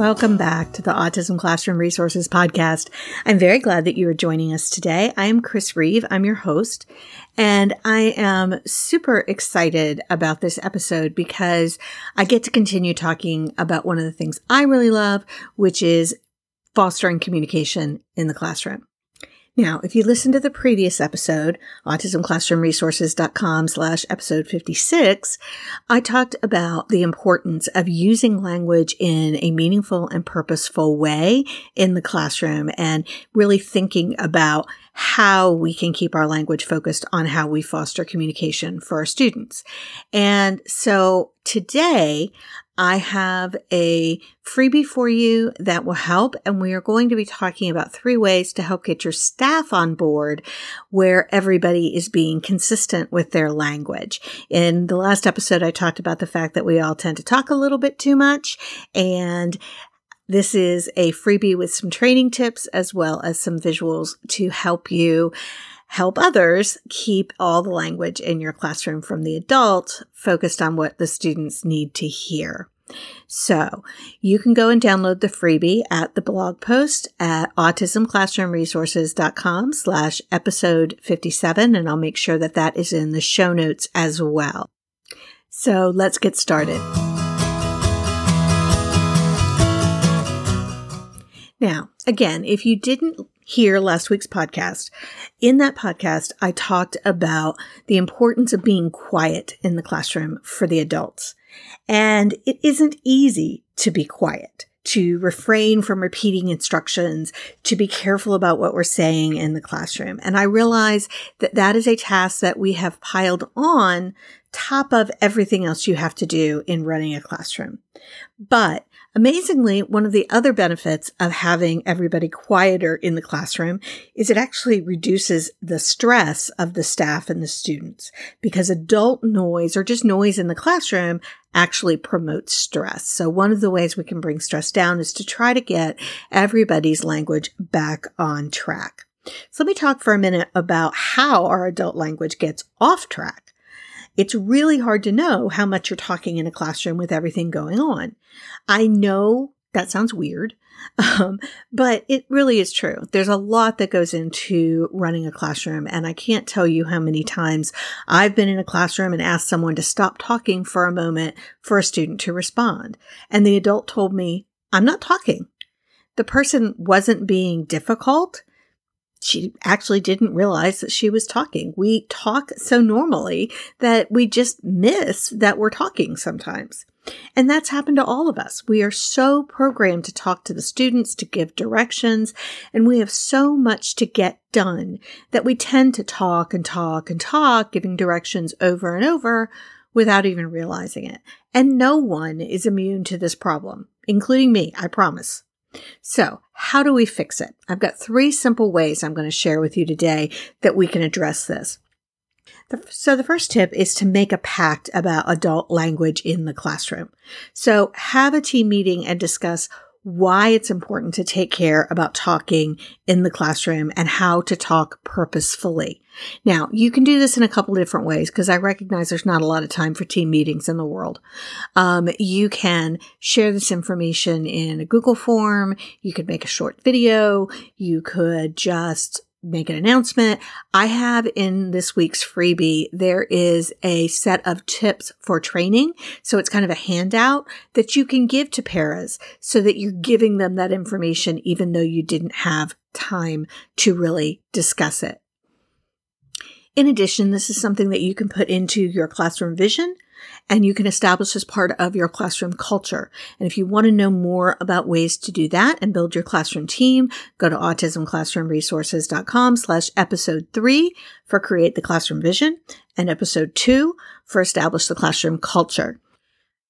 Welcome back to the Autism Classroom Resources Podcast. I'm very glad that you are joining us today. I am Chris Reeve. I'm your host, and I am super excited about this episode because I get to continue talking about one of the things I really love, which is fostering communication in the classroom. Now, if you listen to the previous episode, autismclassroomresources.com slash episode 56, I talked about the importance of using language in a meaningful and purposeful way in the classroom and really thinking about how we can keep our language focused on how we foster communication for our students. And so today I have a freebie for you that will help. And we are going to be talking about three ways to help get your staff on board where everybody is being consistent with their language. In the last episode, I talked about the fact that we all tend to talk a little bit too much and this is a freebie with some training tips as well as some visuals to help you help others keep all the language in your classroom from the adult focused on what the students need to hear. So you can go and download the freebie at the blog post at autismclassroomresources.com slash episode 57. And I'll make sure that that is in the show notes as well. So let's get started. Now, again, if you didn't hear last week's podcast. In that podcast, I talked about the importance of being quiet in the classroom for the adults. And it isn't easy to be quiet, to refrain from repeating instructions, to be careful about what we're saying in the classroom. And I realize that that is a task that we have piled on top of everything else you have to do in running a classroom. But Amazingly, one of the other benefits of having everybody quieter in the classroom is it actually reduces the stress of the staff and the students because adult noise or just noise in the classroom actually promotes stress. So one of the ways we can bring stress down is to try to get everybody's language back on track. So let me talk for a minute about how our adult language gets off track it's really hard to know how much you're talking in a classroom with everything going on. I know that sounds weird, um, but it really is true. There's a lot that goes into running a classroom, and I can't tell you how many times I've been in a classroom and asked someone to stop talking for a moment for a student to respond. And the adult told me, I'm not talking. The person wasn't being difficult she actually didn't realize that she was talking. We talk so normally that we just miss that we're talking sometimes. And that's happened to all of us. We are so programmed to talk to the students, to give directions, and we have so much to get done that we tend to talk and talk and talk, giving directions over and over without even realizing it. And no one is immune to this problem, including me, I promise. So, how do we fix it? I've got three simple ways I'm going to share with you today that we can address this. So, the first tip is to make a pact about adult language in the classroom. So, have a team meeting and discuss why it's important to take care about talking in the classroom and how to talk purposefully. Now, you can do this in a couple different ways because I recognize there's not a lot of time for team meetings in the world. Um, you can share this information in a Google form. You could make a short video. You could just make an announcement. I have in this week's freebie, there is a set of tips for training. So it's kind of a handout that you can give to paras so that you're giving them that information even though you didn't have time to really discuss it. In addition, this is something that you can put into your classroom vision and you can establish as part of your classroom culture. And if you want to know more about ways to do that and build your classroom team, go to autismclassroomresources.com slash episode three for create the classroom vision and episode two for establish the classroom culture.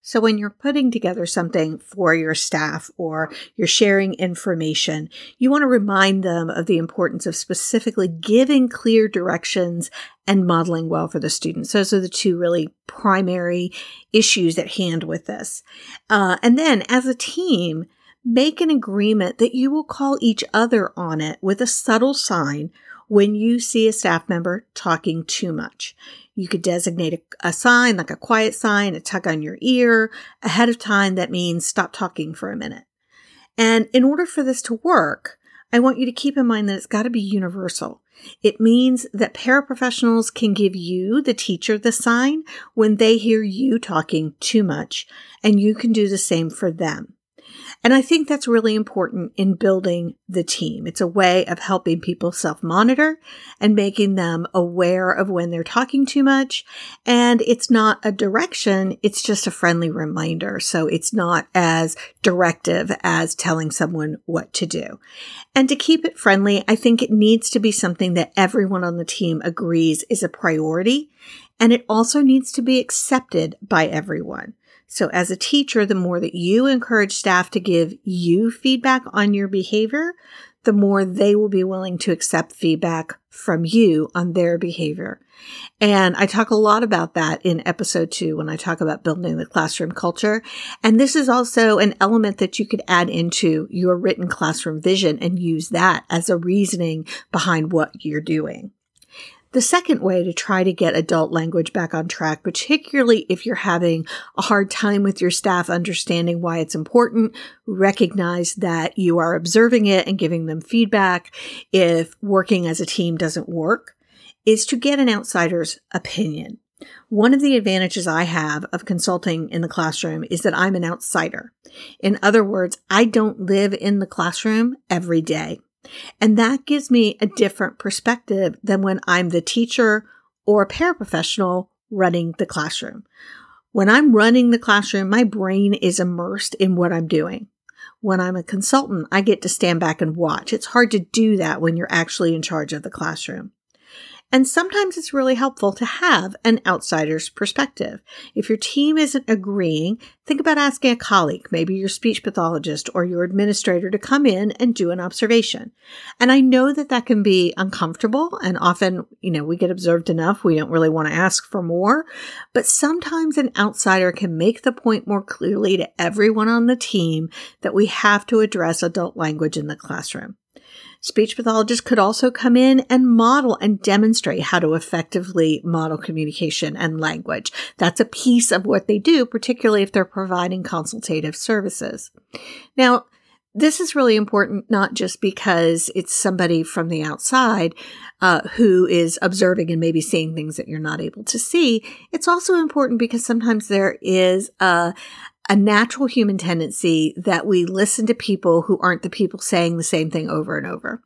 So when you're putting together something for your staff or you're sharing information, you want to remind them of the importance of specifically giving clear directions and modeling well for the students. Those are the two really primary issues at hand with this. Uh, and then as a team, make an agreement that you will call each other on it with a subtle sign when you see a staff member talking too much. You could designate a, a, sign, like a quiet sign, a tug on your ear ahead of time that means stop talking for a minute. And in order for this to work, I want you to keep in mind that it's got to be universal. It means that paraprofessionals can give you, the teacher, the sign when they hear you talking too much, and you can do the same for them. And I think that's really important in building the team. It's a way of helping people self monitor and making them aware of when they're talking too much. And it's not a direction. It's just a friendly reminder. So it's not as directive as telling someone what to do. And to keep it friendly, I think it needs to be something that everyone on the team agrees is a priority. And it also needs to be accepted by everyone. So as a teacher, the more that you encourage staff to give you feedback on your behavior, the more they will be willing to accept feedback from you on their behavior. And I talk a lot about that in episode two when I talk about building the classroom culture. And this is also an element that you could add into your written classroom vision and use that as a reasoning behind what you're doing. The second way to try to get adult language back on track, particularly if you're having a hard time with your staff understanding why it's important, recognize that you are observing it and giving them feedback if working as a team doesn't work, is to get an outsider's opinion. One of the advantages I have of consulting in the classroom is that I'm an outsider. In other words, I don't live in the classroom every day. And that gives me a different perspective than when I'm the teacher or a paraprofessional running the classroom. When I'm running the classroom, my brain is immersed in what I'm doing. When I'm a consultant, I get to stand back and watch. It's hard to do that when you're actually in charge of the classroom. And sometimes it's really helpful to have an outsider's perspective. If your team isn't agreeing, think about asking a colleague, maybe your speech pathologist or your administrator to come in and do an observation. And I know that that can be uncomfortable and often, you know, we get observed enough. We don't really want to ask for more, but sometimes an outsider can make the point more clearly to everyone on the team that we have to address adult language in the classroom. Speech pathologists could also come in and model and demonstrate how to effectively model communication and language. That's a piece of what they do, particularly if they're providing consultative services. Now, this is really important, not just because it's somebody from the outside uh, who is observing and maybe seeing things that you're not able to see. It's also important because sometimes there is a, a natural human tendency that we listen to people who aren't the people saying the same thing over and over.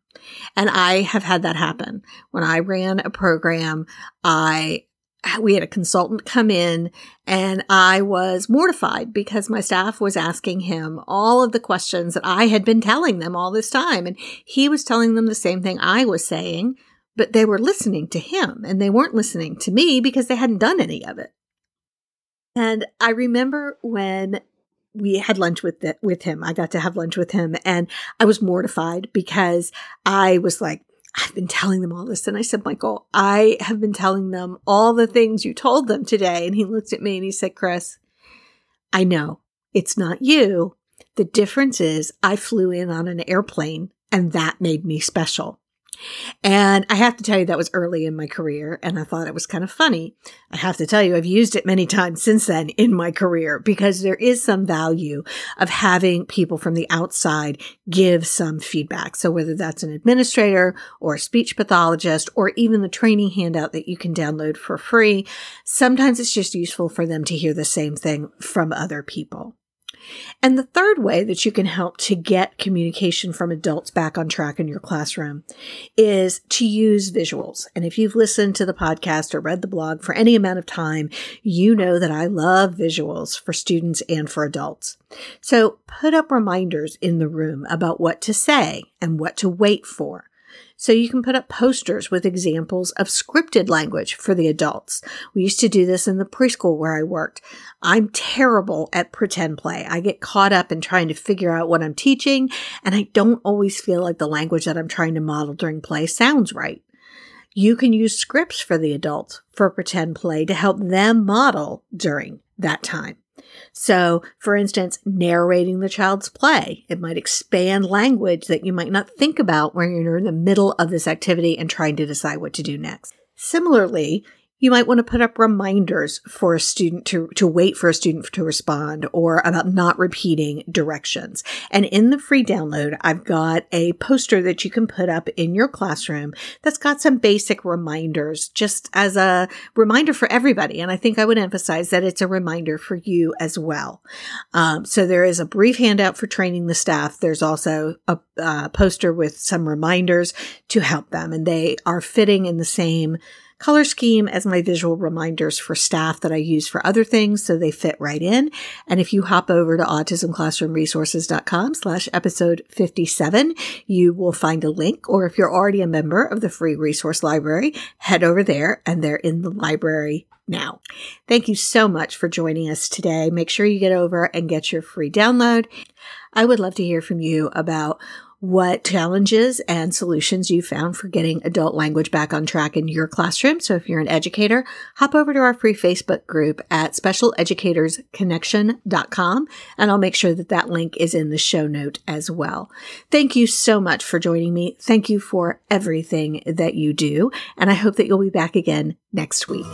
And I have had that happen. When I ran a program, I we had a consultant come in and I was mortified because my staff was asking him all of the questions that I had been telling them all this time. And he was telling them the same thing I was saying, but they were listening to him and they weren't listening to me because they hadn't done any of it. And I remember when we had lunch with the, with him. I got to have lunch with him and I was mortified because I was like, I've been telling them all this. And I said, Michael, I have been telling them all the things you told them today. And he looked at me and he said, Chris, I know it's not you. The difference is I flew in on an airplane and that made me special. And I have to tell you, that was early in my career, and I thought it was kind of funny. I have to tell you, I've used it many times since then in my career because there is some value of having people from the outside give some feedback. So, whether that's an administrator or a speech pathologist or even the training handout that you can download for free, sometimes it's just useful for them to hear the same thing from other people. And the third way that you can help to get communication from adults back on track in your classroom is to use visuals. And if you've listened to the podcast or read the blog for any amount of time, you know that I love visuals for students and for adults. So put up reminders in the room about what to say and what to wait for. So you can put up posters with examples of scripted language for the adults. We used to do this in the preschool where I worked. I'm terrible at pretend play. I get caught up in trying to figure out what I'm teaching, and I don't always feel like the language that I'm trying to model during play sounds right. You can use scripts for the adults for pretend play to help them model during that time. So, for instance, narrating the child's play, it might expand language that you might not think about when you're in the middle of this activity and trying to decide what to do next. Similarly, you might want to put up reminders for a student to, to wait for a student to respond or about not repeating directions. And in the free download, I've got a poster that you can put up in your classroom that's got some basic reminders just as a reminder for everybody. And I think I would emphasize that it's a reminder for you as well. Um, so there is a brief handout for training the staff. There's also a, a poster with some reminders to help them and they are fitting in the same color scheme as my visual reminders for staff that I use for other things so they fit right in. And if you hop over to autismclassroomresources.com slash episode 57, you will find a link. Or if you're already a member of the free resource library, head over there and they're in the library now. Thank you so much for joining us today. Make sure you get over and get your free download. I would love to hear from you about what challenges and solutions you found for getting adult language back on track in your classroom. So if you're an educator, hop over to our free Facebook group at specialeducatorsconnection.com and I'll make sure that that link is in the show note as well. Thank you so much for joining me. Thank you for everything that you do. And I hope that you'll be back again next week.